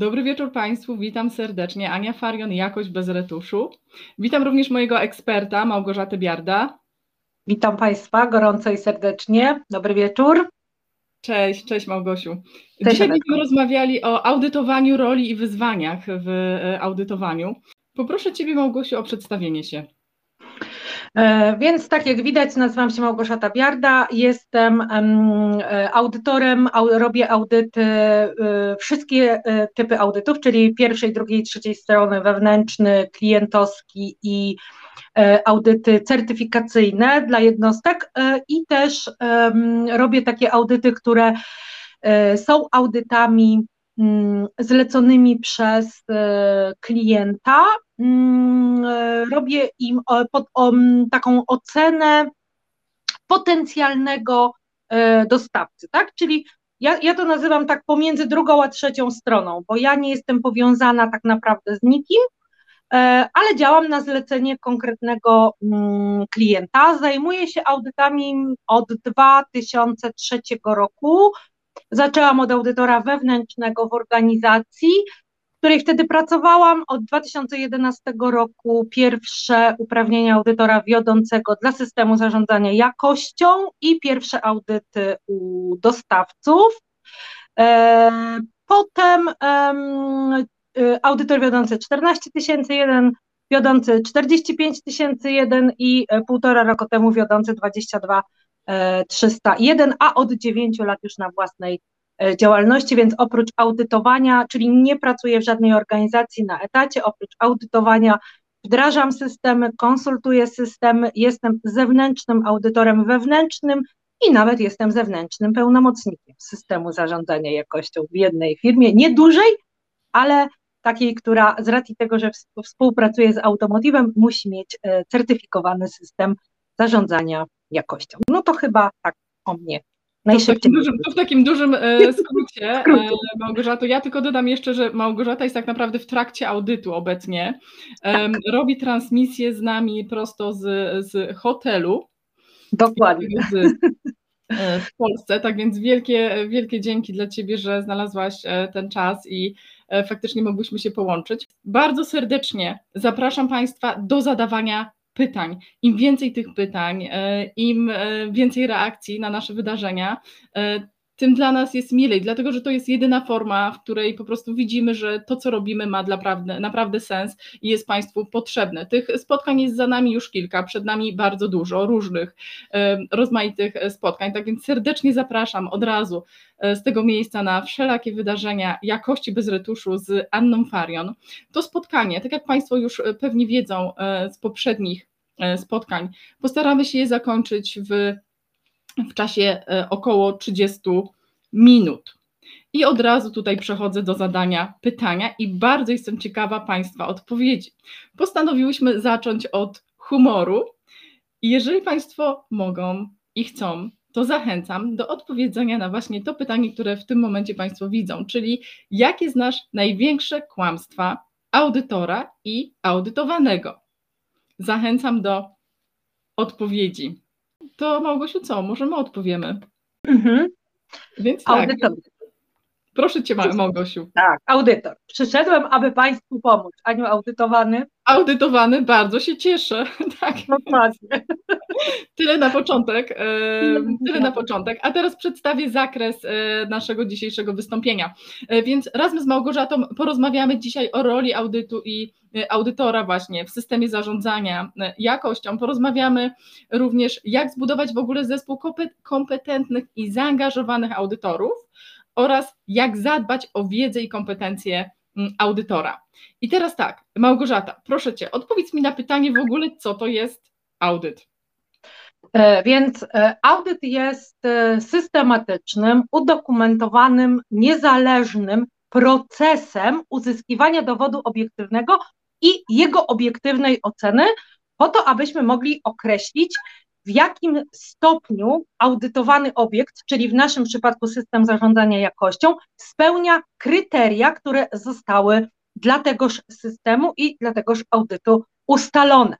Dobry wieczór Państwu, witam serdecznie. Ania Farion, Jakość bez retuszu. Witam również mojego eksperta, Małgorzatę Biarda. Witam Państwa gorąco i serdecznie. Dobry wieczór. Cześć, cześć Małgosiu. Cześć, Dzisiaj będziemy rozmawiali o audytowaniu roli i wyzwaniach w e, audytowaniu. Poproszę Ciebie Małgosiu o przedstawienie się. E, więc tak jak widać, nazywam się Małgorzata Biarda, jestem e, audytorem, robię audyty, e, wszystkie typy audytów, czyli pierwszej, drugiej, trzeciej strony, wewnętrzny, klientowski i audyty certyfikacyjne dla jednostek i też robię takie audyty, które są audytami zleconymi przez klienta Mm, e, robię im taką ocenę potencjalnego e, dostawcy, tak? Czyli ja, ja to nazywam tak pomiędzy drugą a trzecią stroną, bo ja nie jestem powiązana tak naprawdę z nikim, e, ale działam na zlecenie konkretnego mm, klienta. Zajmuję się audytami od 2003 roku. Zaczęłam od audytora wewnętrznego w organizacji, której wtedy pracowałam. Od 2011 roku pierwsze uprawnienia audytora wiodącego dla systemu zarządzania jakością i pierwsze audyty u dostawców. E, potem y, audytor wiodący 14 tysięcy jeden, wiodący 45 tysięcy jeden i e, półtora roku temu wiodący 22 301, e, a od 9 lat już na własnej E, działalności, więc oprócz audytowania, czyli nie pracuję w żadnej organizacji na etacie, oprócz audytowania wdrażam systemy, konsultuję systemy, jestem zewnętrznym audytorem wewnętrznym i nawet jestem zewnętrznym pełnomocnikiem systemu zarządzania jakością w jednej firmie, nie dużej, ale takiej, która z racji tego, że współpracuje z automotivem, musi mieć e, certyfikowany system zarządzania jakością. No to chyba tak o mnie Najszybciej. To w takim dużym, w takim dużym e, skrócie, e, Małgorzato. Ja tylko dodam jeszcze, że Małgorzata jest tak naprawdę w trakcie audytu obecnie. Tak. Robi transmisję z nami prosto z, z hotelu. Dokładnie. Z, e, w Polsce, tak więc wielkie, wielkie dzięki dla Ciebie, że znalazłaś ten czas i faktycznie mogłyśmy się połączyć. Bardzo serdecznie zapraszam Państwa do zadawania pytań. Im więcej tych pytań, e, im e, więcej reakcji na nasze wydarzenia, e, tym dla nas jest milej, dlatego że to jest jedyna forma, w której po prostu widzimy, że to, co robimy, ma naprawdę, naprawdę sens i jest Państwu potrzebne. Tych spotkań jest za nami już kilka, przed nami bardzo dużo różnych rozmaitych spotkań, tak więc serdecznie zapraszam od razu z tego miejsca na wszelakie wydarzenia jakości bez retuszu z Anną Farion. To spotkanie, tak jak Państwo już pewnie wiedzą z poprzednich spotkań, postaramy się je zakończyć w w czasie e, około 30 minut. I od razu tutaj przechodzę do zadania pytania i bardzo jestem ciekawa Państwa odpowiedzi. Postanowiłyśmy zacząć od humoru. I jeżeli Państwo mogą i chcą, to zachęcam do odpowiedzenia na właśnie to pytanie, które w tym momencie Państwo widzą, czyli jakie znasz największe kłamstwa audytora i audytowanego? Zachęcam do odpowiedzi. To Małgosiu, co? Może my odpowiemy. Mhm. Więc tak. Audytor. Proszę Cię, Małgosiu. Tak, audytor. Przyszedłem, aby Państwu pomóc. Aniu, audytowany? Audytowany, bardzo się cieszę. Tak. Dokładnie. Tyle na początek. Tyle na początek. A teraz przedstawię zakres e, naszego dzisiejszego wystąpienia. E, więc razem z Małgorzatą porozmawiamy dzisiaj o roli audytu i e, audytora właśnie w systemie zarządzania jakością. Porozmawiamy również, jak zbudować w ogóle zespół kompetentnych i zaangażowanych audytorów oraz jak zadbać o wiedzę i kompetencje mm, audytora. I teraz tak, Małgorzata, proszę Cię, odpowiedz mi na pytanie w ogóle, co to jest audyt. E, więc e, audyt jest e, systematycznym, udokumentowanym, niezależnym procesem uzyskiwania dowodu obiektywnego i jego obiektywnej oceny, po to, abyśmy mogli określić, w jakim stopniu audytowany obiekt, czyli w naszym przypadku system zarządzania jakością, spełnia kryteria, które zostały dla tegoż systemu i dla tegoż audytu ustalone.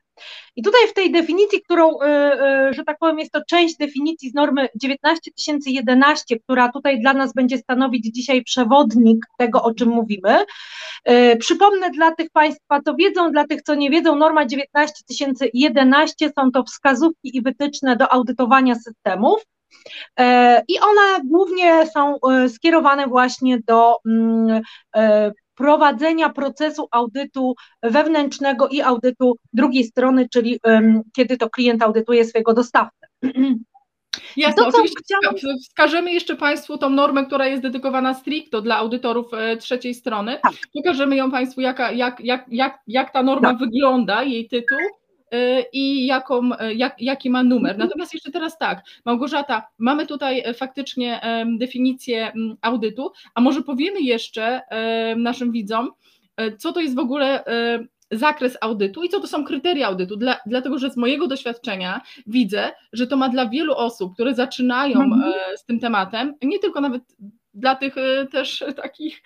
I tutaj w tej definicji, którą, że tak powiem, jest to część definicji z normy 19011, która tutaj dla nas będzie stanowić dzisiaj przewodnik tego, o czym mówimy. Przypomnę dla tych Państwa, co wiedzą, dla tych, co nie wiedzą, norma 19011 są to wskazówki i wytyczne do audytowania systemów. I one głównie są skierowane właśnie do mm, prowadzenia procesu audytu wewnętrznego i audytu drugiej strony, czyli kiedy to klient audytuje swojego dostawcę. Jasne, to, oczywiście chciałam... wskażemy jeszcze Państwu tą normę, która jest dedykowana stricto dla audytorów trzeciej strony. Tak. Pokażemy ją Państwu, jaka, jak, jak, jak, jak ta norma tak. wygląda, jej tytuł i jaką, y, jak, jaki ma numer. Natomiast jeszcze teraz tak, Małgorzata, mamy tutaj e, faktycznie definicję audytu, a może powiemy jeszcze naszym widzom, e, co to jest w ogóle e, zakres audytu i co to są kryteria audytu, dla, dlatego że z mojego doświadczenia widzę, że to ma dla wielu osób, które zaczynają mhm. z tym tematem, nie tylko nawet dla tych też takich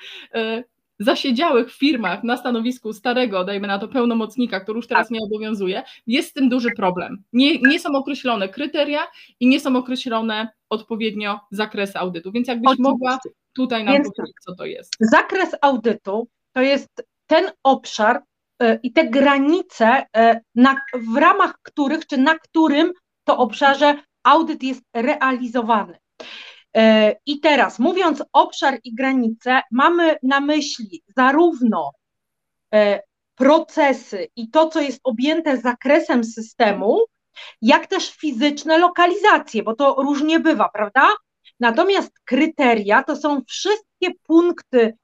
zasiedziałych w firmach na stanowisku starego, dajmy na to pełnomocnika, który już teraz tak. nie obowiązuje, jest z tym duży problem. Nie, nie są określone kryteria i nie są określone odpowiednio zakresy audytu, więc jakbyś Oczywiście. mogła tutaj nam więc powiedzieć, co to jest. Zakres audytu to jest ten obszar y, i te granice, y, na, w ramach których, czy na którym to obszarze audyt jest realizowany. E, I teraz, mówiąc obszar i granice, mamy na myśli zarówno e, procesy i to, co jest objęte zakresem systemu, jak też fizyczne lokalizacje, bo to różnie bywa, prawda? Natomiast kryteria to są wszystkie punkty,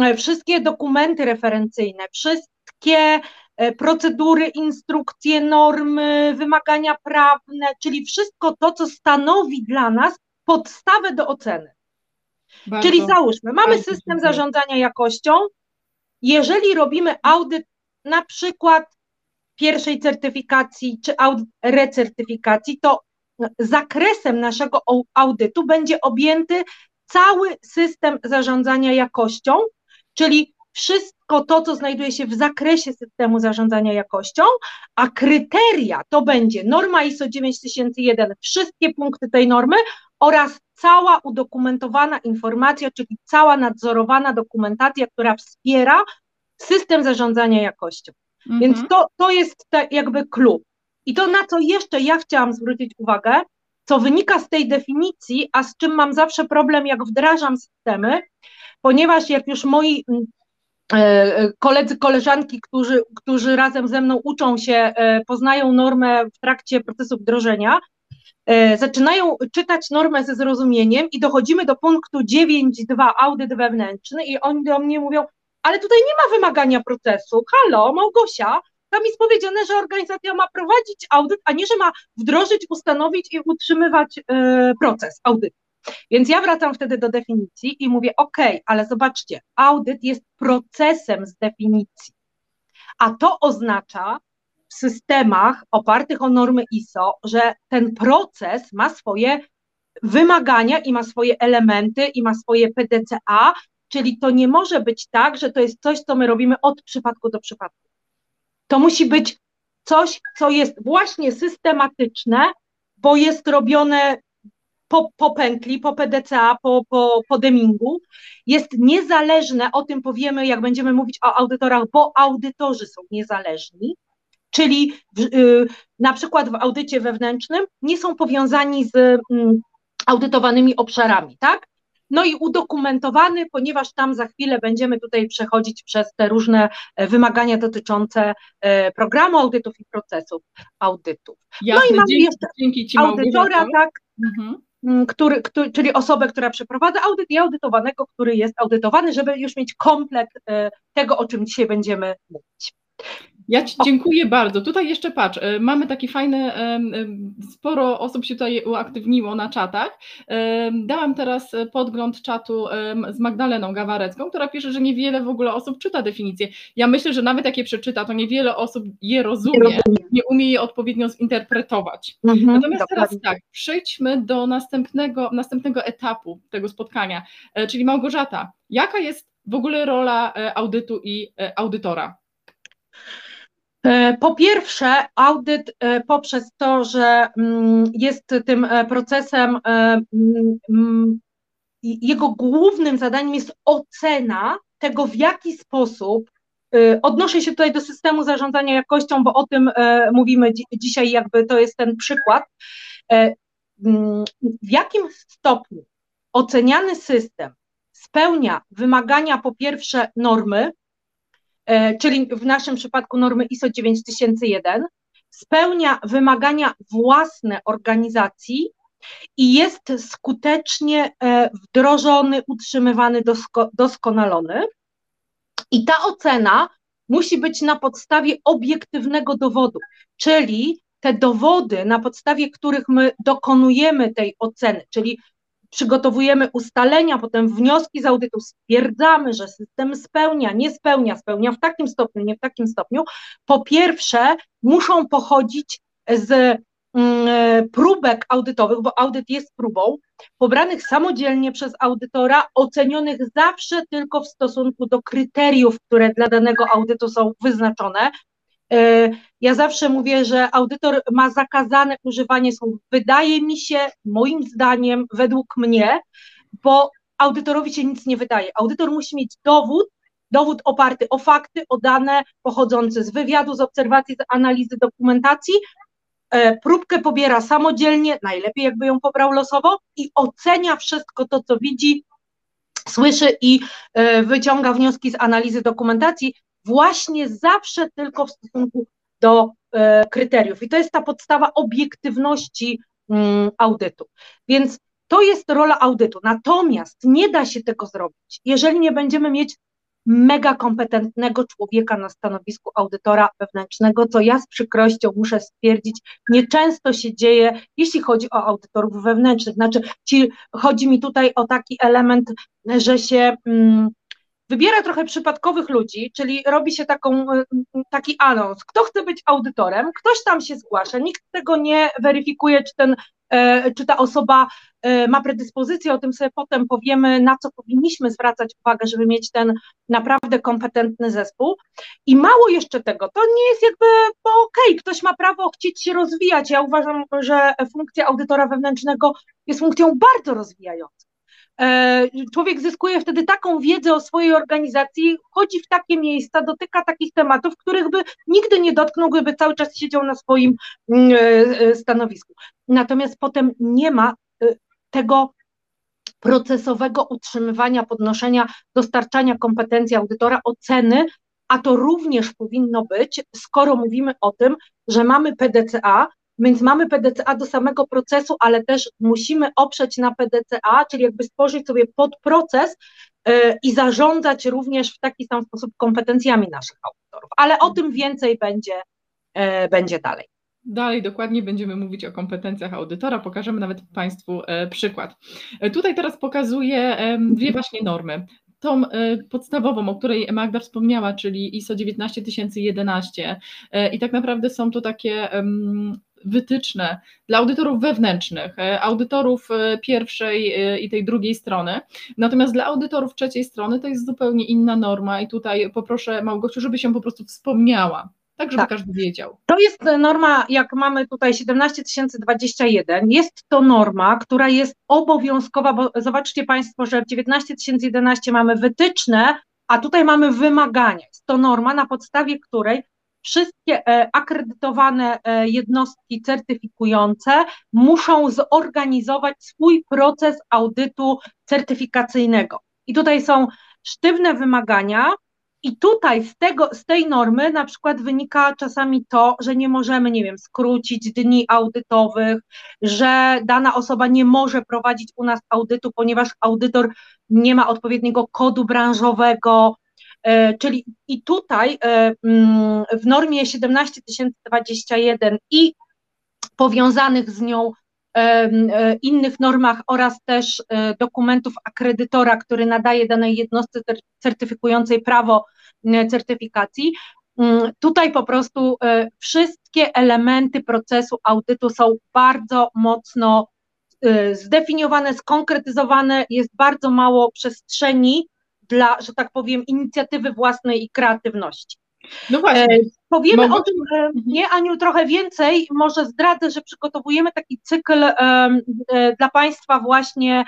e, wszystkie dokumenty referencyjne, wszystkie procedury, instrukcje, normy, wymagania prawne, czyli wszystko to, co stanowi dla nas podstawę do oceny. Bardzo, Czyli załóżmy, mamy system zarządzania jakością. Jeżeli robimy audyt na przykład pierwszej certyfikacji czy audyt recertyfikacji, to zakresem naszego audytu będzie objęty cały system zarządzania jakością, czyli wszystko to, co znajduje się w zakresie systemu zarządzania jakością, a kryteria to będzie norma ISO 9001, wszystkie punkty tej normy oraz cała udokumentowana informacja, czyli cała nadzorowana dokumentacja, która wspiera system zarządzania jakością. Mhm. Więc to, to jest te, jakby klub. I to, na co jeszcze ja chciałam zwrócić uwagę, co wynika z tej definicji, a z czym mam zawsze problem, jak wdrażam systemy, ponieważ jak już moi mm, e, koledzy, koleżanki, którzy, którzy razem ze mną uczą się, e, poznają normę w trakcie procesu wdrożenia, zaczynają czytać normę ze zrozumieniem i dochodzimy do punktu 9.2 audyt wewnętrzny i oni do mnie mówią, ale tutaj nie ma wymagania procesu. Halo, Małgosia, tam jest powiedziane, że organizacja ma prowadzić audyt, a nie, że ma wdrożyć, ustanowić i utrzymywać e, proces audytu. Więc ja wracam wtedy do definicji i mówię, OK, ale zobaczcie, audyt jest procesem z definicji. A to oznacza, w systemach opartych o normy ISO, że ten proces ma swoje wymagania i ma swoje elementy i ma swoje PDCA, czyli to nie może być tak, że to jest coś, co my robimy od przypadku do przypadku. To musi być coś, co jest właśnie systematyczne, bo jest robione po, po pętli, po PDCA, po, po, po demingu, jest niezależne, o tym powiemy, jak będziemy mówić o audytorach, bo audytorzy są niezależni, czyli w, y, na przykład w audycie wewnętrznym nie są powiązani z mm, audytowanymi obszarami, tak? No i udokumentowany, ponieważ tam za chwilę będziemy tutaj przechodzić przez te różne e, wymagania dotyczące e, programu audytów i procesów audytów. Jasne, no i mamy jeszcze dzięki audytora, tak? Mhm. Mm, który, który, czyli osobę, która przeprowadza audyt i audytowanego, który jest audytowany, żeby już mieć komplet e, tego, o czym dzisiaj będziemy mówić. Ja Ci dziękuję bardzo. Tutaj jeszcze patrz, e, mamy taki fajny, sporo osób się tutaj uaktywniło na czatach. Dałam teraz podgląd czatu z Magdaleną Gawarecką, która pisze, że niewiele w ogóle osób czyta definicję. Ja myślę, że nawet jak je przeczyta, to niewiele osób je rozumie, nie umie je odpowiednio zinterpretować. Mhm, Natomiast dokładnie. teraz tak, przejdźmy do następnego, następnego etapu tego spotkania, e, czyli Małgorzata, jaka jest w ogóle rola e, audytu i audytora? Po pierwsze, audyt poprzez to, że mm, jest tym procesem, mm, jego głównym zadaniem jest ocena tego, w jaki sposób odnoszę się tutaj do systemu zarządzania jakością, bo o tym e, mówimy dzisiaj, jakby to jest ten przykład. E, mm, w jakim stopniu oceniany system spełnia wymagania po pierwsze normy, e, czyli w naszym przypadku normy ISO 9001, spełnia wymagania własne organizacji i jest skutecznie wdrożony, utrzymywany, doskonalony. I ta ocena musi być na podstawie obiektywnego dowodu, czyli te dowody, na podstawie których my dokonujemy tej oceny, czyli przygotowujemy ustalenia, potem wnioski z audytu, stwierdzamy, że system spełnia, nie spełnia, spełnia w takim stopniu, nie w takim stopniu. Po pierwsze, muszą pochodzić z Mm, próbek audytowych, bo audyt jest próbą, pobranych samodzielnie przez audytora, ocenionych zawsze tylko w stosunku do kryteriów, które dla danego audytu są wyznaczone. E, ja zawsze mówię, że audytor ma zakazane używanie słów. Wydaje mi się, moim zdaniem, według mnie, bo audytorowi się nic nie wydaje. Audytor musi mieć dowód, dowód oparty o fakty, o dane pochodzące z wywiadu, z obserwacji, z analizy dokumentacji, E, próbkę pobiera samodzielnie, najlepiej jakby ją pobrał losowo i ocenia wszystko to, co widzi, słyszy i e, wyciąga wnioski z analizy dokumentacji, właśnie zawsze tylko w stosunku do e, kryteriów. I to jest ta podstawa obiektywności mm, audytu. Więc to jest rola audytu. Natomiast nie da się tego zrobić, jeżeli nie będziemy mieć mega kompetentnego człowieka na stanowisku audytora wewnętrznego, co ja z przykrością muszę stwierdzić, nieczęsto się dzieje, jeśli chodzi o audytorów wewnętrznych. Znaczy, ci, chodzi mi tutaj o taki element, że się mm, wybiera trochę przypadkowych ludzi, czyli robi się taką, mm, taki anons, kto chce być audytorem, ktoś tam się zgłasza, nikt tego nie weryfikuje, czy ten E, czy ta osoba e, ma predyspozycję, o tym sobie potem powiemy, na co powinniśmy zwracać uwagę, żeby mieć ten naprawdę kompetentny zespół. I mało jeszcze tego, to nie jest jakby, bo okej, okay, ktoś ma prawo chcieć się rozwijać. Ja uważam, że funkcja audytora wewnętrznego jest funkcją bardzo rozwijającą. E, człowiek zyskuje wtedy taką wiedzę o swojej organizacji, chodzi w takie miejsca, dotyka takich tematów, których by nigdy nie dotknął, gdyby cały czas siedział na swoim mm, e, e, stanowisku. Natomiast potem nie ma tego procesowego utrzymywania, podnoszenia, dostarczania kompetencji audytora, oceny, a to również powinno być, skoro mówimy o tym, że mamy PDCA, więc mamy PDCA do samego procesu, ale też musimy oprzeć na PDCA, czyli jakby stworzyć sobie podproces yy, i zarządzać również w taki sam sposób kompetencjami naszych audytorów. Ale o tym więcej będzie, yy, będzie dalej. Dalej dokładnie będziemy mówić o kompetencjach audytora, pokażemy nawet Państwu e, przykład. Tutaj teraz pokazuję dwie właśnie normy tą podstawową, o której Magda wspomniała, czyli ISO 19011 i tak naprawdę są to takie wytyczne dla audytorów wewnętrznych, e, audytorów e, pierwszej e, i tej drugiej strony. Natomiast dla audytorów trzeciej strony to jest zupełnie inna norma i tutaj poproszę Małgosiu, żeby się po prostu wspomniała. Tak, żeby tak. każdy wiedział. To jest norma, jak mamy tutaj 17021, jest to norma, która jest obowiązkowa, bo zobaczcie Państwo, że w 19011 mamy wytyczne, a tutaj mamy wymagania. Jest to norma, na podstawie której wszystkie e, akredytowane e, jednostki certyfikujące muszą zorganizować swój proces audytu certyfikacyjnego. I tutaj są sztywne wymagania, i tutaj z, tego, z tej normy na przykład wynika czasami to, że nie możemy, nie wiem, skrócić dni audytowych, że dana osoba nie może prowadzić u nas audytu, ponieważ audytor nie ma odpowiedniego kodu branżowego, czyli i tutaj e, mm, w normie 17021 i powiązanych z nią e, innych normach oraz też dokumentów akredytora, który nadaje danej jednostce certyfikującej prawo certyfikacji. Tutaj po prostu wszystkie elementy procesu audytu są bardzo mocno zdefiniowane, skonkretyzowane, jest bardzo mało przestrzeni dla, że tak powiem, inicjatywy własnej i kreatywności. No właśnie. Powiemy o tym, nie Aniu, trochę więcej, może zdradzę, że przygotowujemy taki cykl dla Państwa właśnie,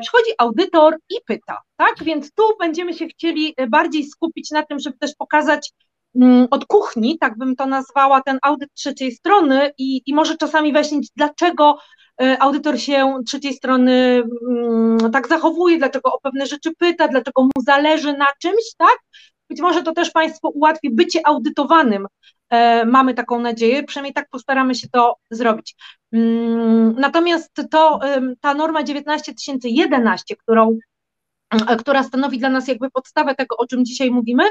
przychodzi audytor i pyta, tak, więc tu będziemy się chcieli bardziej skupić na tym, żeby też pokazać Mm, od kuchni, tak bym to nazwała, ten audyt trzeciej strony i, i może czasami wyjaśnić, dlaczego e, audytor się trzeciej strony mm, tak zachowuje, dlaczego o pewne rzeczy pyta, dlaczego mu zależy na czymś, tak? Być może to też Państwu ułatwi bycie audytowanym. E, mamy taką nadzieję, przynajmniej tak postaramy się to zrobić. Mm, natomiast to, ta norma 19011, którą E, która stanowi dla nas jakby podstawę tego, o czym dzisiaj mówimy,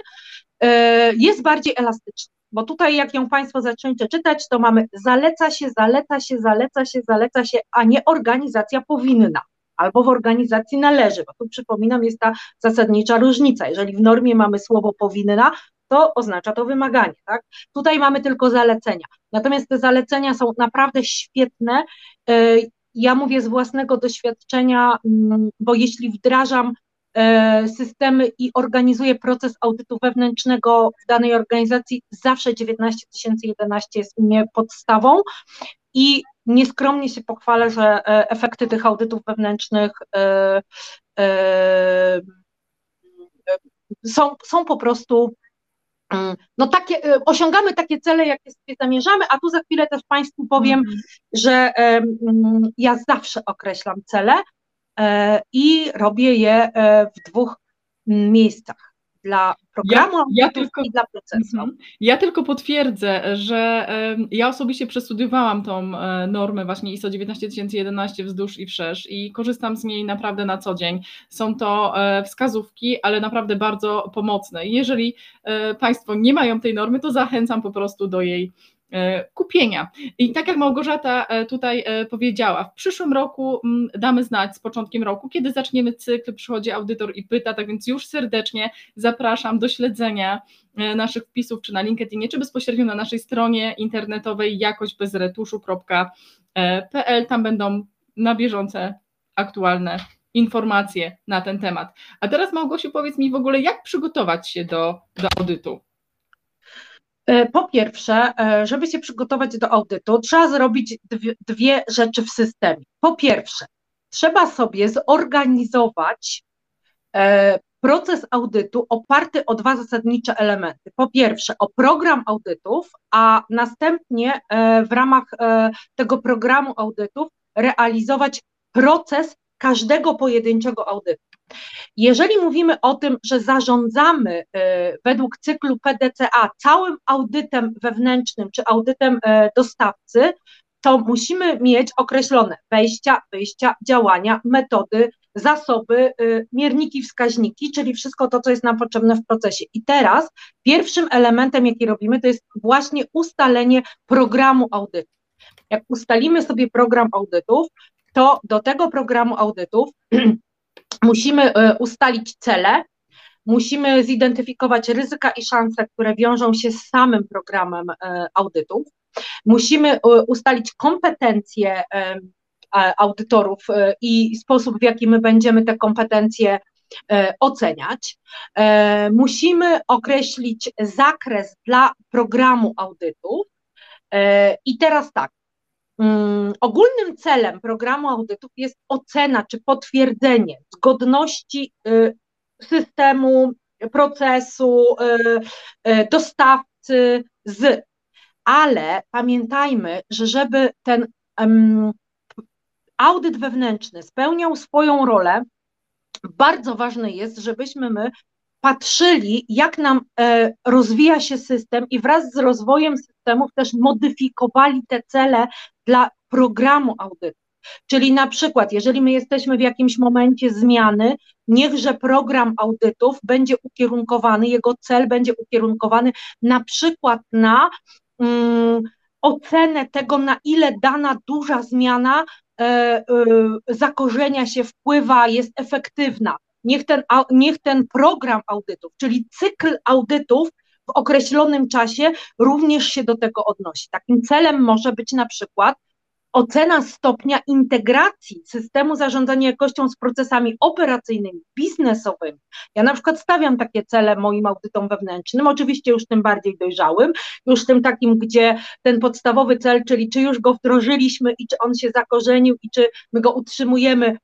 e, jest bardziej elastyczna. Bo tutaj, jak ją Państwo zaczniecie czytać, to mamy zaleca się, zaleca się, zaleca się, zaleca się, a nie organizacja powinna albo w organizacji należy, bo tu przypominam, jest ta zasadnicza różnica. Jeżeli w normie mamy słowo powinna, to oznacza to wymaganie, tak? Tutaj mamy tylko zalecenia. Natomiast te zalecenia są naprawdę świetne. E, ja mówię z własnego doświadczenia, mm, bo jeśli wdrażam systemy i organizuje proces audytu wewnętrznego w danej organizacji, zawsze 19011 jest u mnie podstawą i nieskromnie się pochwalę, że e, efekty tych audytów wewnętrznych e, są, są po prostu mm, no takie, osiągamy takie cele, jakie sobie zamierzamy, a tu za chwilę też Państwu powiem, -hmm. że mm, ja zawsze określam cele, E, i robię je e, w dwóch miejscach dla programu ja, ja tylko, i dla procesu. Mhm. Ja tylko potwierdzę, że ja osobiście przestudiowałam tą e, normę właśnie ISO 19011 wzdłuż i wszerz i korzystam z niej naprawdę na co dzień. Są to wskazówki, ale naprawdę bardzo pomocne. Jeżeli Państwo nie mają tej normy, to zachęcam po prostu do jej E, kupienia. I tak jak Małgorzata e, tutaj e, powiedziała, w przyszłym roku mm, damy znać z początkiem roku, kiedy zaczniemy cykl, przychodzi audytor i pyta, tak więc już serdecznie zapraszam do śledzenia naszych wpisów, czy na LinkedInie, czy bezpośrednio na naszej stronie internetowej jakośbezretuszu.pl. Tam będą na bieżące, aktualne informacje na ten temat. A teraz Małgosiu, powiedz mi w ogóle, jak przygotować się do, do audytu? E, po pierwsze, e, żeby się przygotować do audytu, trzeba zrobić dwie, rzeczy w systemie. Po pierwsze, trzeba sobie zorganizować e, proces audytu oparty o dwa zasadnicze elementy. Po pierwsze, o program audytów, a następnie w ramach tego programu audytów realizować proces każdego pojedynczego audytu. Jeżeli mówimy o tym, że zarządzamy y, według cyklu PDCA całym audytem wewnętrznym czy audytem y, dostawcy, to musimy mieć określone wejścia, wyjścia, działania, metody, zasoby, y, mierniki, wskaźniki, czyli wszystko to, co jest nam potrzebne w procesie. I teraz pierwszym elementem, jaki robimy, to jest właśnie ustalenie programu audytu. Jak ustalimy sobie program audytów, to do tego programu audytów musimy e, ustalić cele, musimy zidentyfikować ryzyka i szanse, które wiążą się z samym programem e, audytów, musimy e, ustalić kompetencje audytorów i sposób, w jaki my będziemy te kompetencje oceniać. Musimy określić zakres dla programu audytów. I teraz tak, ogólnym celem programu audytów jest ocena czy potwierdzenie zgodności y, systemu, procesu, y, y, dostawcy z, ale pamiętajmy, że żeby ten audyt wewnętrzny spełniał swoją rolę, bardzo ważne jest, żebyśmy my patrzyli, jak nam e, rozwija się system i wraz z rozwojem systemów też modyfikowali te cele dla programu audytu. Czyli na przykład, jeżeli my jesteśmy w jakimś momencie zmiany, niechże program audytów będzie ukierunkowany, jego cel będzie ukierunkowany na przykład na um, ocenę tego, na ile dana duża zmiana e, zakorzenia się, wpływa, jest efektywna niech ten, niech ten program audytów, czyli cykl audytów w określonym czasie również się do tego odnosi. Takim celem może być na przykład ocena stopnia integracji systemu zarządzania jakością z procesami operacyjnymi, biznesowymi. Ja na przykład stawiam takie cele moim audytom wewnętrznym, oczywiście już tym bardziej dojrzałym, już tym takim, gdzie ten podstawowy cel, czyli czy już go wdrożyliśmy i czy on się zakorzenił i czy my go utrzymujemy,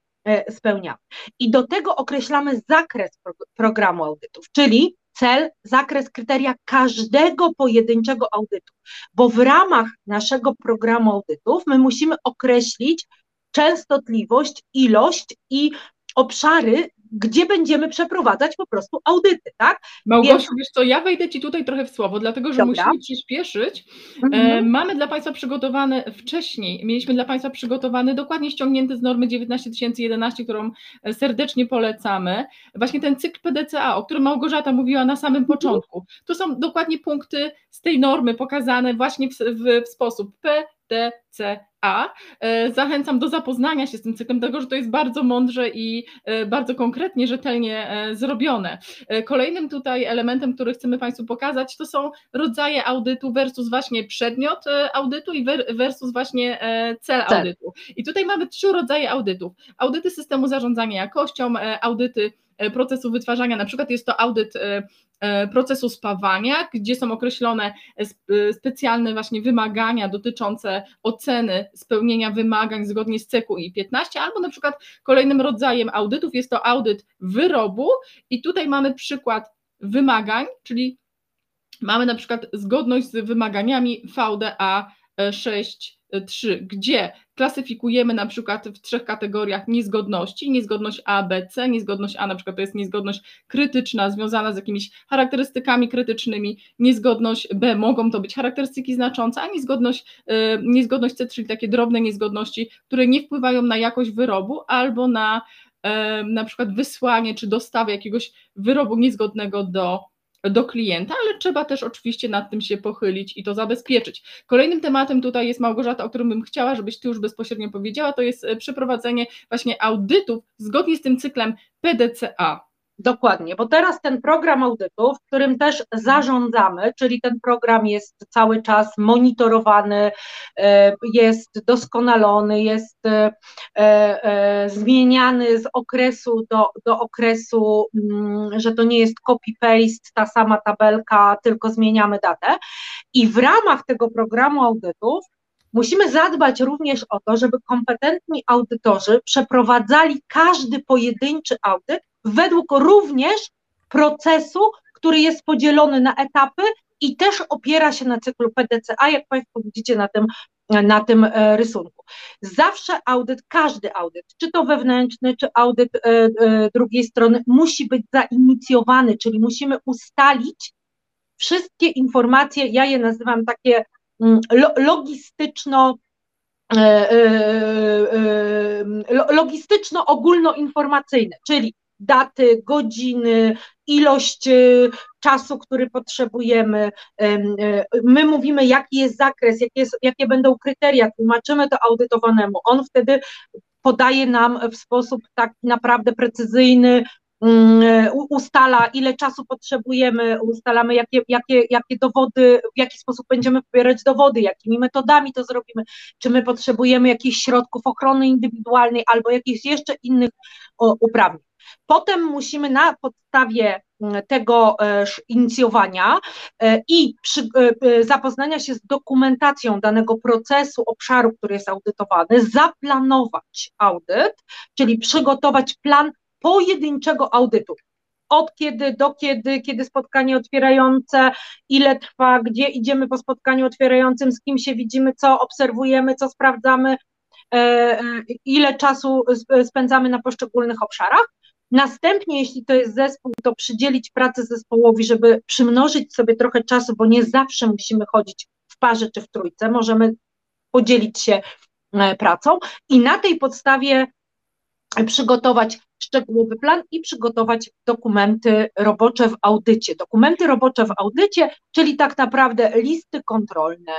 spełniamy. I do tego określamy zakres programu audytów, czyli cel, zakres, kryteria każdego pojedynczego audytu, bo w ramach naszego programu audytów my musimy określić częstotliwość, ilość i obszary, gdzie będziemy przeprowadzać po prostu audyty, tak? Małgosiu, Więc... wiesz co, ja wejdę Ci tutaj trochę w słowo, dlatego że Dobra. musimy przyspieszyć. E, mhm. mamy dla Państwa przygotowane wcześniej, mieliśmy dla Państwa przygotowany, dokładnie ściągnięty z normy 19011, którą e, serdecznie polecamy, właśnie ten cykl PDCA, o którym Małgorzata mówiła na samym mhm. początku. Tu są dokładnie punkty z tej normy pokazane właśnie w, w, w sposób PDCA. A. E, zachęcam do zapoznania się z tym cyklem, dlatego że to jest bardzo mądrze i e, bardzo konkretnie, rzetelnie e, zrobione. Kolejnym tutaj elementem, który chcemy Państwu pokazać, to są rodzaje audytu versus właśnie przedmiot audytu i versus właśnie cel audytu. I tutaj mamy trzy rodzaje audytów. Audyty systemu zarządzania jakością, audyty procesu wytwarzania, na przykład jest to audyt E, procesu spawania, gdzie są określone e, specjalne właśnie wymagania dotyczące oceny spełnienia wymagań zgodnie z CQI 15, albo na przykład kolejnym rodzajem audytów jest to audyt wyrobu. I tutaj mamy przykład wymagań, czyli mamy na przykład zgodność z wymaganiami VDA 6 3, gdzie klasyfikujemy na przykład w trzech kategoriach niezgodności, niezgodność A, B, C, niezgodność A na przykład to jest niezgodność krytyczna związana z jakimiś charakterystykami krytycznymi, niezgodność B mogą to być charakterystyki znaczące, a niezgodność, yy, niezgodność C, czyli takie drobne niezgodności, które nie wpływają na jakość wyrobu albo na na przykład wysłanie czy dostawę jakiegoś wyrobu niezgodnego do do klienta, ale trzeba też oczywiście nad tym się pochylić i to zabezpieczyć. Kolejnym tematem tutaj jest Małgorzata, o którym bym chciała, żebyś Ty już bezpośrednio powiedziała, to jest e, przeprowadzenie właśnie audytów zgodnie z tym cyklem PDCA. Dokładnie, bo teraz ten program audytów, którym też zarządzamy, czyli ten program jest cały czas monitorowany, e, jest doskonalony, jest e, e, zmieniany z okresu do, do okresu, mm, że to nie jest copy-paste, ta sama tabelka, tylko zmieniamy datę. I w ramach tego programu audytów Musimy zadbać również o to, żeby kompetentni audytorzy przeprowadzali każdy pojedynczy audyt według również procesu, który jest podzielony na etapy i też opiera się na cyklu PDCA, jak Państwo widzicie na tym, na tym e, rysunku. Zawsze audyt, każdy audyt, czy to wewnętrzny, czy audyt e, e, drugiej strony, musi być zainicjowany, czyli musimy ustalić wszystkie informacje, ja je nazywam takie mm, logistyczno logistyczno-ogólnoinformacyjne, czyli daty, godziny, ilość y, czasu, który potrzebujemy. My mówimy, jaki jest zakres, jakie, jest, jakie będą kryteria, tłumaczymy to audytowanemu. On wtedy podaje nam w sposób tak naprawdę precyzyjny, mm, ustala, ile czasu potrzebujemy, ustalamy, jakie, jakie, jakie dowody, w jaki sposób będziemy pobierać dowody, jakimi metodami to zrobimy, czy my potrzebujemy jakichś środków ochrony indywidualnej albo jakichś jeszcze innych uprawnień. Potem musimy na podstawie mm, tego e, inicjowania e, i przy, e, zapoznania się z dokumentacją danego procesu, obszaru, który jest audytowany, zaplanować audyt, czyli przygotować plan pojedynczego audytu. Od kiedy do kiedy, kiedy spotkanie otwierające, ile trwa, gdzie idziemy po spotkaniu otwierającym, z kim się widzimy, co obserwujemy, co sprawdzamy, ile czasu spędzamy na poszczególnych obszarach. Następnie, jeśli to jest zespół, to przydzielić pracę zespołowi, żeby przymnożyć sobie trochę czasu, bo nie zawsze musimy chodzić w parze czy w trójce, możemy podzielić się e, pracą. I na tej podstawie przygotować szczegółowy plan i przygotować dokumenty robocze w audycie. Dokumenty robocze w audycie, czyli tak naprawdę listy kontrolne,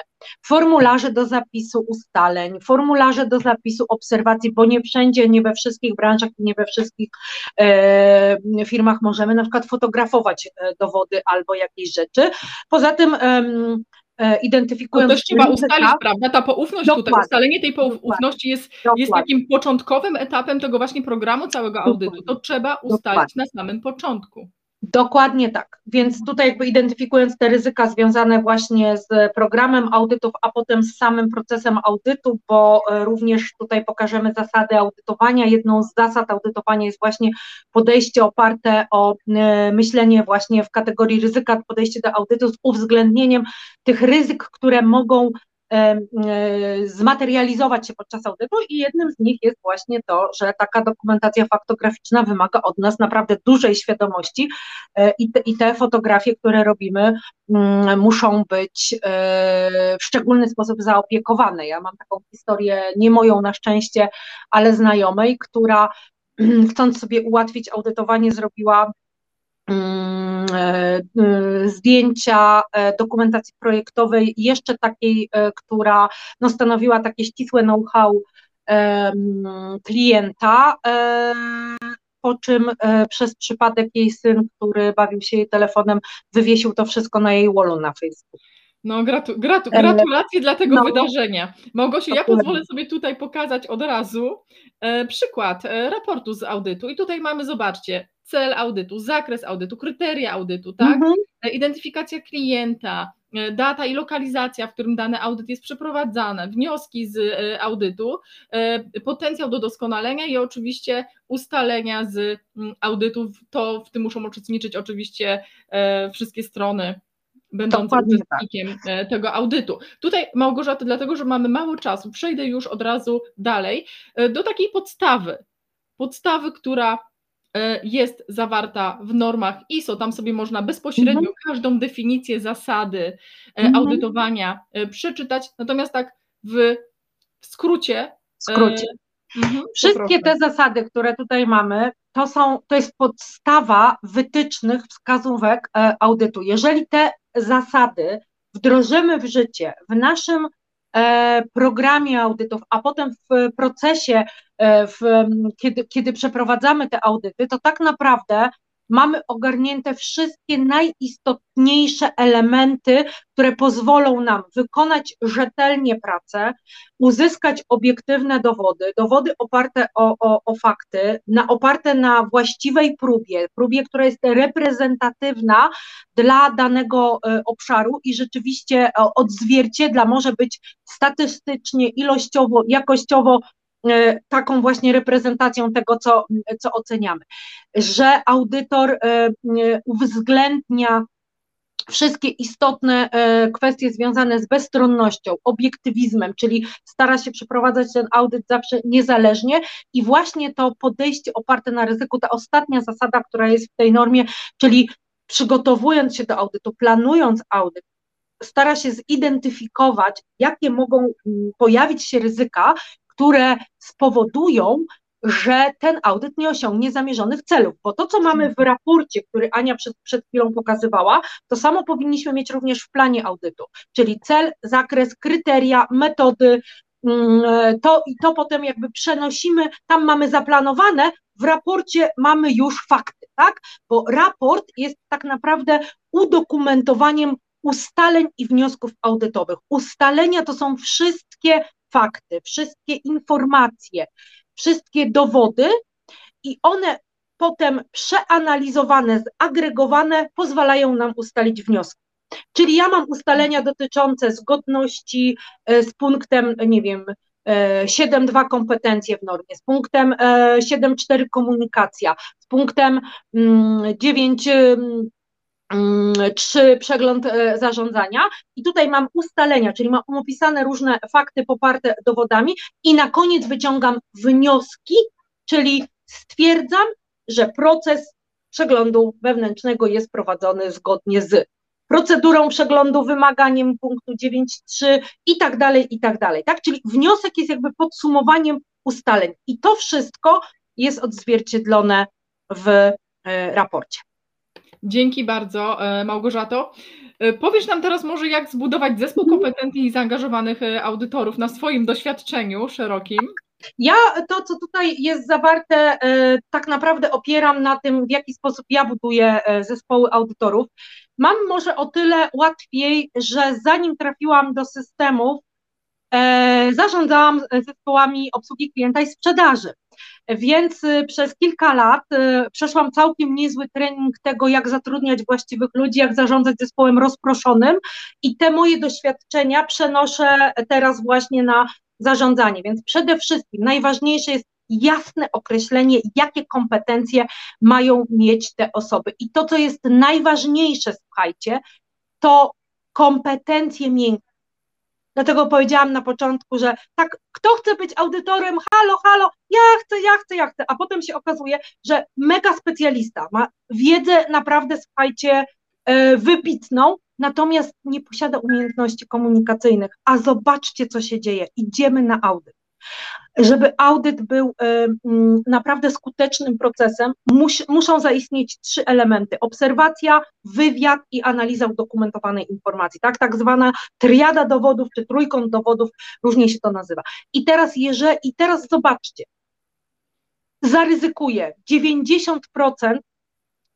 formularze do zapisu ustaleń, formularze do zapisu obserwacji, bo nie wszędzie, nie we wszystkich branżach nie we wszystkich e, firmach możemy na przykład fotografować e, dowody albo jakieś rzeczy. Poza tym identyfikując. To też trzeba ustalić, prawda? Ta poufność Dokładnie. tutaj, ustalenie tej poufności jest, jest takim początkowym etapem tego właśnie programu całego audytu. To trzeba ustalić Dokładnie. na samym początku. Dokładnie tak. Więc tutaj jakby identyfikując te ryzyka związane właśnie z programem audytów, a potem z samym procesem audytu, bo e, również tutaj pokażemy zasady audytowania. Jedną z zasad audytowania jest właśnie podejście oparte o e, myślenie właśnie w kategorii ryzyka, podejście do audytu z uwzględnieniem tych ryzyk, które mogą zmaterializować się podczas audytu i jednym z nich jest właśnie to, że taka dokumentacja faktograficzna wymaga od nas naprawdę dużej świadomości e, i te, i te fotografie, które robimy, mm, muszą być e, w szczególny sposób zaopiekowane. Ja mam taką historię, nie moją na szczęście, ale znajomej, która chcąc sobie ułatwić audytowanie, zrobiła e, e, zdjęcia e, dokumentacji projektowej, jeszcze takiej, która no, stanowiła takie ścisłe know-how klienta, po czym przez przypadek jej syn, który bawił się jej telefonem, wywiesił to wszystko na jej wallu na Facebooku. No, gratu, gratu, gratulacje dla tego no, wydarzenia. Małgosiu, ja pozwolę sobie tutaj pokazać od razu e, przykład e, raportu z audytu. I tutaj mamy, zobaczcie, cel audytu, zakres audytu, kryteria audytu, tak? Mhm. E, identyfikacja klienta, e, data i lokalizacja, w którym dany audyt jest przeprowadzany, wnioski z e, audytu, potencjał do doskonalenia i oczywiście ustalenia z mm, audytów. To w tym muszą uczestniczyć oczywiście wszystkie strony będące tak. uczestnikiem tak. tego audytu. Tutaj Małgorzata, dlatego że mamy mało czasu, przejdę już od razu dalej do takiej podstawy. Podstawy, która E, jest zawarta w normach ISO, tam sobie można bezpośrednio mhm. każdą definicję zasady e, mhm. audytowania e, przeczytać, natomiast tak w, w skrócie. Skrócie. Mhm, Wszystkie te zasady, które tutaj mamy, to, są, to jest podstawa wytycznych, wskazówek audytu. Jeżeli te zasady wdrożymy w życie w naszym E, programie audytów, a potem w procesie, e, w, kiedy, kiedy przeprowadzamy te audyty, to tak naprawdę mamy ogarnięte wszystkie najistotniejsze elementy, które pozwolą nam wykonać rzetelnie pracę, uzyskać obiektywne dowody, dowody oparte o, o, o fakty, na, oparte na właściwej próbie, próbie, która jest reprezentatywna dla danego e, obszaru i rzeczywiście odzwierciedla, może być statystycznie, ilościowo, jakościowo E, taką właśnie reprezentacją tego, co, co oceniamy, że audytor e, uwzględnia wszystkie istotne e, kwestie związane z bezstronnością, obiektywizmem, czyli stara się przeprowadzać ten audyt zawsze niezależnie i właśnie to podejście oparte na ryzyku, ta ostatnia zasada, która jest w tej normie, czyli przygotowując się do audytu, planując audyt, stara się zidentyfikować, jakie mogą pojawić się ryzyka które spowodują, że ten audyt nie osiągnie zamierzonych celów. Bo to, co mamy w raporcie, który Ania przed, przed chwilą pokazywała, to samo powinniśmy mieć również w planie audytu, czyli cel, zakres, kryteria, metody. Mm, to i to potem jakby przenosimy, tam mamy zaplanowane, w raporcie mamy już fakty, tak? Bo raport jest tak naprawdę udokumentowaniem ustaleń i wniosków audytowych. Ustalenia to są wszystkie fakty, wszystkie informacje, wszystkie dowody i one potem przeanalizowane, zagregowane pozwalają nam ustalić wnioski. Czyli ja mam ustalenia dotyczące zgodności e, z punktem, nie wiem, 7.2 e, kompetencje w normie, z punktem 7.4 e, komunikacja, z punktem 9 mm, czy przegląd e, zarządzania i tutaj mam ustalenia, czyli mam opisane różne fakty poparte dowodami i na koniec wyciągam wnioski, czyli stwierdzam, że proces przeglądu wewnętrznego jest prowadzony zgodnie z procedurą przeglądu, wymaganiem punktu 9.3 i tak dalej, i tak dalej, tak? Czyli wniosek jest jakby podsumowaniem ustaleń i to wszystko jest odzwierciedlone w e, raporcie. Dzięki bardzo, e, Małgorzato. E, powiesz nam teraz może, jak zbudować zespół mhm. kompetentnych i zaangażowanych e, audytorów na swoim doświadczeniu szerokim? Ja to, co tutaj jest zawarte, tak naprawdę opieram na tym, w jaki sposób ja buduję zespoły audytorów. mam może o tyle łatwiej, że zanim trafiłam do systemów, zarządzałam zespołami obsługi klienta i sprzedaży. Więc y, przez kilka lat y, przeszłam całkiem niezły trening tego, jak zatrudniać właściwych ludzi, jak zarządzać zespołem rozproszonym i te moje doświadczenia przenoszę teraz właśnie na zarządzanie. Więc przede wszystkim najważniejsze jest jasne określenie, jakie kompetencje mają mieć te osoby. I to, co jest najważniejsze, słuchajcie, to kompetencje miękkie. Dlatego powiedziałam na początku, że tak, kto chce być audytorem, halo, halo, ja chcę, ja chcę, ja chcę, a potem się okazuje, że mega specjalista ma wiedzę naprawdę, słuchajcie, e, wybitną, natomiast nie posiada umiejętności komunikacyjnych. A zobaczcie, co się dzieje. Idziemy na audyt. Żeby audyt był e, naprawdę skutecznym procesem, mus, muszą zaistnieć trzy elementy: obserwacja, wywiad i analiza udokumentowanej informacji. Tak, tak zwana triada dowodów czy trójkąt dowodów, różnie się to nazywa. I teraz, jeżeli, i teraz zobaczcie, zaryzykuję 90%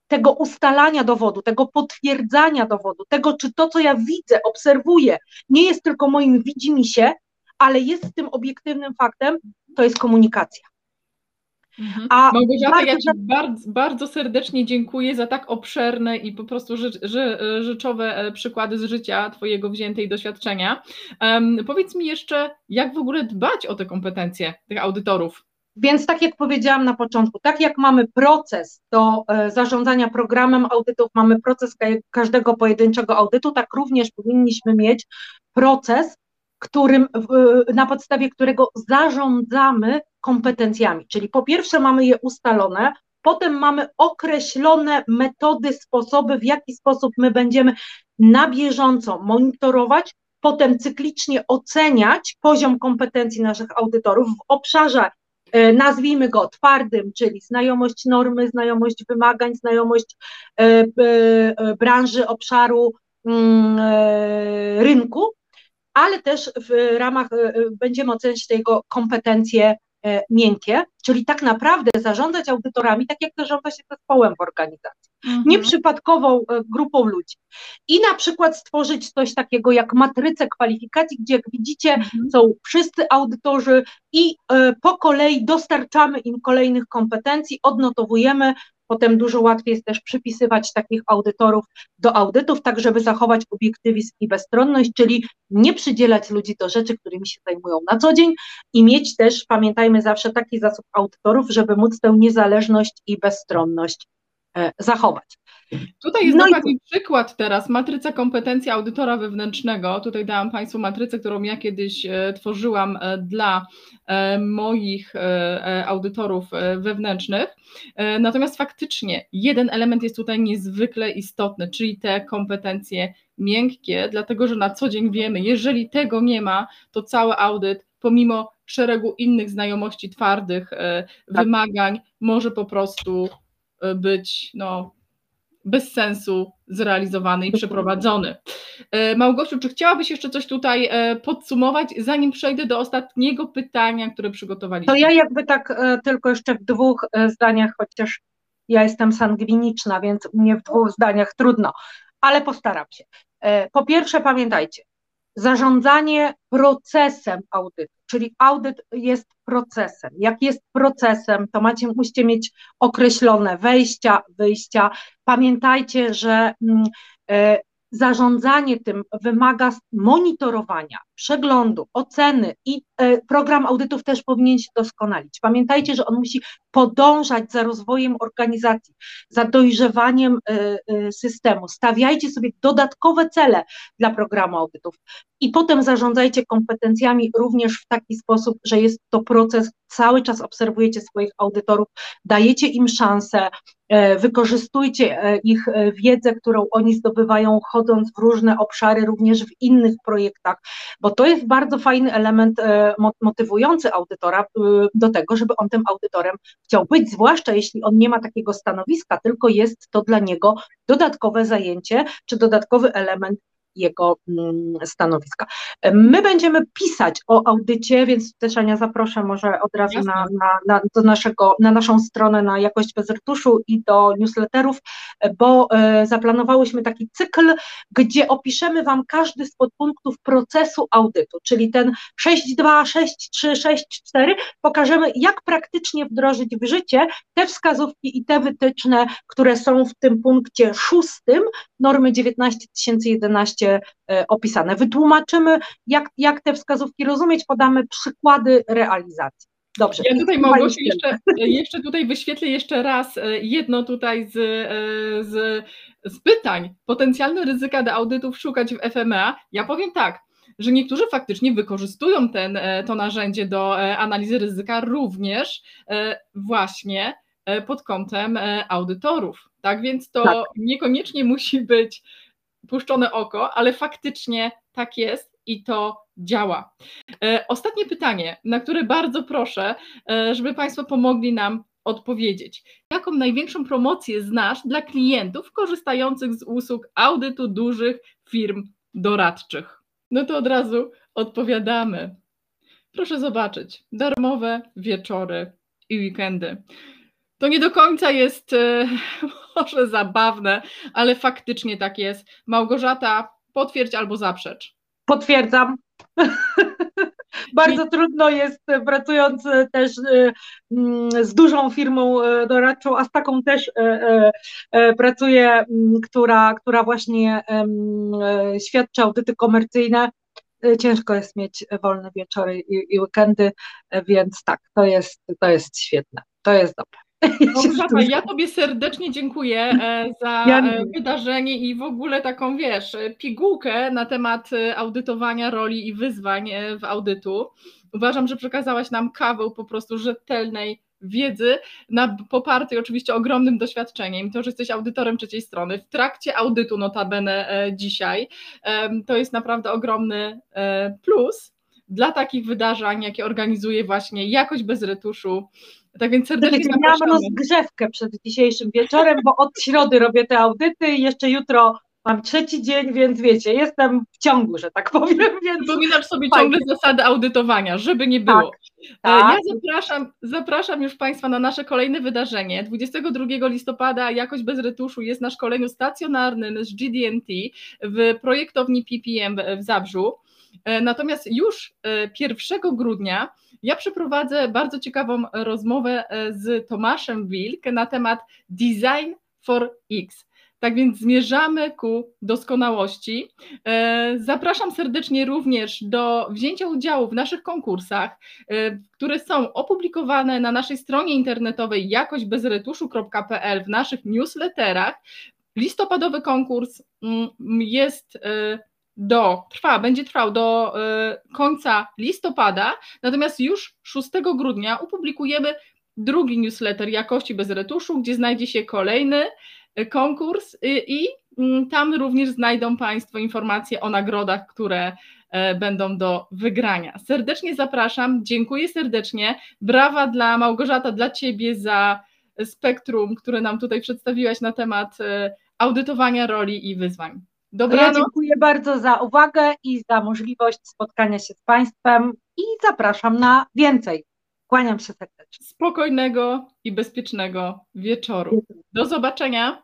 tego ustalania dowodu, tego potwierdzania dowodu, tego, czy to, co ja widzę, obserwuję, nie jest tylko moim widzimisię, ale jest tym obiektywnym faktem, to jest komunikacja. Mhm. A Małgorzata, bardzo... ja Ci bardzo, bardzo, serdecznie dziękuję za tak obszerne i po prostu ży, ży, rzeczowe e, przykłady z życia Twojego wzięte i doświadczenia. Um, powiedz mi jeszcze, jak w ogóle dbać o te kompetencje tych audytorów? Więc tak jak powiedziałam na początku, tak jak mamy proces do e, zarządzania programem audytów, mamy proces każdego pojedynczego audytu, tak również powinniśmy mieć proces którym, na podstawie którego zarządzamy kompetencjami. Czyli po pierwsze mamy je ustalone, potem mamy określone metody, sposoby, w jaki sposób my będziemy na bieżąco monitorować, potem cyklicznie oceniać poziom kompetencji naszych audytorów w obszarze, e, nazwijmy go twardym, czyli znajomość normy, znajomość wymagań, znajomość e, branży, obszaru, mm, rynku, ale też w ramach e, e, będziemy oceniać jego kompetencje e, miękkie, czyli tak naprawdę zarządzać audytorami, tak jak zarządza się zespołem w organizacji, mhm. nieprzypadkową grupą ludzi. I na przykład stworzyć coś takiego jak matrycę kwalifikacji, gdzie jak widzicie mhm. są wszyscy audytorzy i po kolei dostarczamy im kolejnych kompetencji, odnotowujemy, Potem dużo łatwiej jest też przypisywać takich audytorów do audytów, tak żeby zachować obiektywizm i bezstronność, czyli nie przydzielać ludzi do rzeczy, którymi się zajmują na co dzień i mieć też, pamiętajmy zawsze, taki zasób audytorów, żeby móc tę niezależność i bezstronność zachować. Tutaj jest no dokładnie i... przykład teraz, matryca kompetencji audytora wewnętrznego. Tutaj dałam Państwu matrycę, którą ja kiedyś e, tworzyłam e, dla e, moich audytorów wewnętrznych. Natomiast faktycznie jeden element jest tutaj niezwykle istotny, czyli te kompetencje miękkie, dlatego że na co dzień wiemy, jeżeli tego nie ma, to cały audyt, pomimo szeregu innych znajomości twardych, tak. wymagań, może po prostu być no, bez sensu zrealizowany i przeprowadzony. E, Małgosiu, czy chciałabyś jeszcze coś tutaj e, podsumować, zanim przejdę do ostatniego pytania, które przygotowaliśmy? To ja jakby tak e, tylko jeszcze w dwóch zdaniach, chociaż ja jestem sangwiniczna, więc mnie w dwóch zdaniach trudno, ale postaram się. Po pierwsze, pamiętajcie, zarządzanie procesem audytu, czyli audyt jest procesem. Jak jest procesem, to macie, musicie mieć określone wejścia, wyjścia. Pamiętajcie, że mm, e, zarządzanie tym wymaga monitorowania, przeglądu, oceny i e, program audytów też powinien się doskonalić. Pamiętajcie, że on musi podążać za rozwojem organizacji, za dojrzewaniem e, e, systemu. Stawiajcie sobie dodatkowe cele dla programu audytów i potem zarządzajcie kompetencjami również w taki sposób, że jest to proces, cały czas obserwujecie swoich audytorów, dajecie im szansę, wykorzystujcie ich wiedzę, którą oni zdobywają, chodząc w różne obszary, również w innych projektach, bo to jest bardzo fajny element e, motywujący audytora e, do tego, żeby on tym audytorem chciał być, zwłaszcza jeśli on nie ma takiego stanowiska, tylko jest to dla niego dodatkowe zajęcie czy dodatkowy element jego mm, stanowiska. My będziemy pisać o audycie, więc też Ania zaproszę może od razu na, na, na, do naszego, na naszą stronę na jakość bez retuszu i do newsletterów, bo e, zaplanowałyśmy taki cykl, gdzie opiszemy Wam każdy z podpunktów procesu audytu, czyli ten 6.2, 6.3, 6.4, pokażemy jak praktycznie wdrożyć w życie te wskazówki i te wytyczne, które są w tym punkcie szóstym normy 19011 e, opisane. Wytłumaczymy, jak, jak te wskazówki rozumieć, podamy przykłady realizacji. Dobrze. Ja tutaj Małgosiu jeszcze, jeszcze tutaj wyświetlę jeszcze raz e, jedno tutaj z, e, z, z pytań. Potencjalne ryzyka do audytów szukać w FMA. Ja powiem tak, że niektórzy faktycznie wykorzystują ten, to narzędzie do analizy ryzyka również właśnie pod kątem audytorów. Tak więc to tak. niekoniecznie musi być puszczone oko, ale faktycznie tak jest i to działa. E, ostatnie pytanie, na które bardzo proszę, e, żeby Państwo pomogli nam odpowiedzieć. Jaką największą promocję znasz dla klientów korzystających z usług audytu dużych firm doradczych? No to od razu odpowiadamy. Proszę zobaczyć, darmowe wieczory i weekendy. To nie do końca jest e, może zabawne, ale faktycznie tak jest. Małgorzata, potwierdź albo zaprzecz. Potwierdzam. Bardzo trudno jest, e, pracując e, też mm, z dużą firmą doradczą, a z taką też pracuję, która, która właśnie świadczy audyty komercyjne. Ciężko jest mieć wolne wieczory i, i weekendy, więc tak, to jest, to jest świetne, to jest dobre. Małgorzata, ja Tobie serdecznie dziękuję e, za ja e, wydarzenie i w ogóle taką, wiesz, pigułkę na temat e, audytowania roli i wyzwań w audytu. Uważam, że przekazałaś nam kawał po prostu rzetelnej wiedzy, na, popartej oczywiście ogromnym doświadczeniem, to, że jesteś audytorem trzeciej strony, w trakcie audytu notabene dzisiaj, to jest naprawdę ogromny plus dla takich wydarzeń, jakie organizuje właśnie Jakość bez retuszu, tak więc serdecznie Wiecie, Miałam rozgrzewkę przed dzisiejszym wieczorem, bo od środy robię te audyty i jeszcze jutro mam trzeci dzień, więc wiecie, jestem w ciągu, że tak powiem. Więc Przypominasz sobie fajnie. ciągle zasady audytowania, żeby nie było. Tak, tak. Ja zapraszam, zapraszam już Państwa na nasze kolejne wydarzenie. 22 listopada Jakość bez retuszu jest na szkoleniu stacjonarnym z GDNT w projektowni PPM w Zabrzu. E, natomiast już 1 e, grudnia ja przeprowadzę bardzo ciekawą rozmowę e, z Tomaszem Wilk na temat Design for X. Tak więc zmierzamy ku doskonałości. Zapraszam serdecznie również do wzięcia udziału w naszych konkursach, które są opublikowane na naszej stronie internetowej jakośbezretuszu.pl w naszych newsletterach. Listopadowy konkurs mm, jest do, trwa, będzie trwał do y, końca listopada, natomiast już 6 grudnia opublikujemy drugi newsletter jakości bez retuszu, gdzie znajdzie się kolejny y, konkurs y, i mm, tam również znajdą Państwo informacje o nagrodach, które będą do wygrania. Serdecznie zapraszam, dziękuję serdecznie. Brawa dla Małgorzata, dla Ciebie za spektrum, które nam tutaj przedstawiłaś na temat audytowania roli i wyzwań. Dobranoc. Ja dziękuję bardzo za uwagę i za możliwość spotkania się z Państwem i zapraszam na więcej. Kłaniam się serdecznie. Spokojnego i bezpiecznego wieczoru. Do zobaczenia.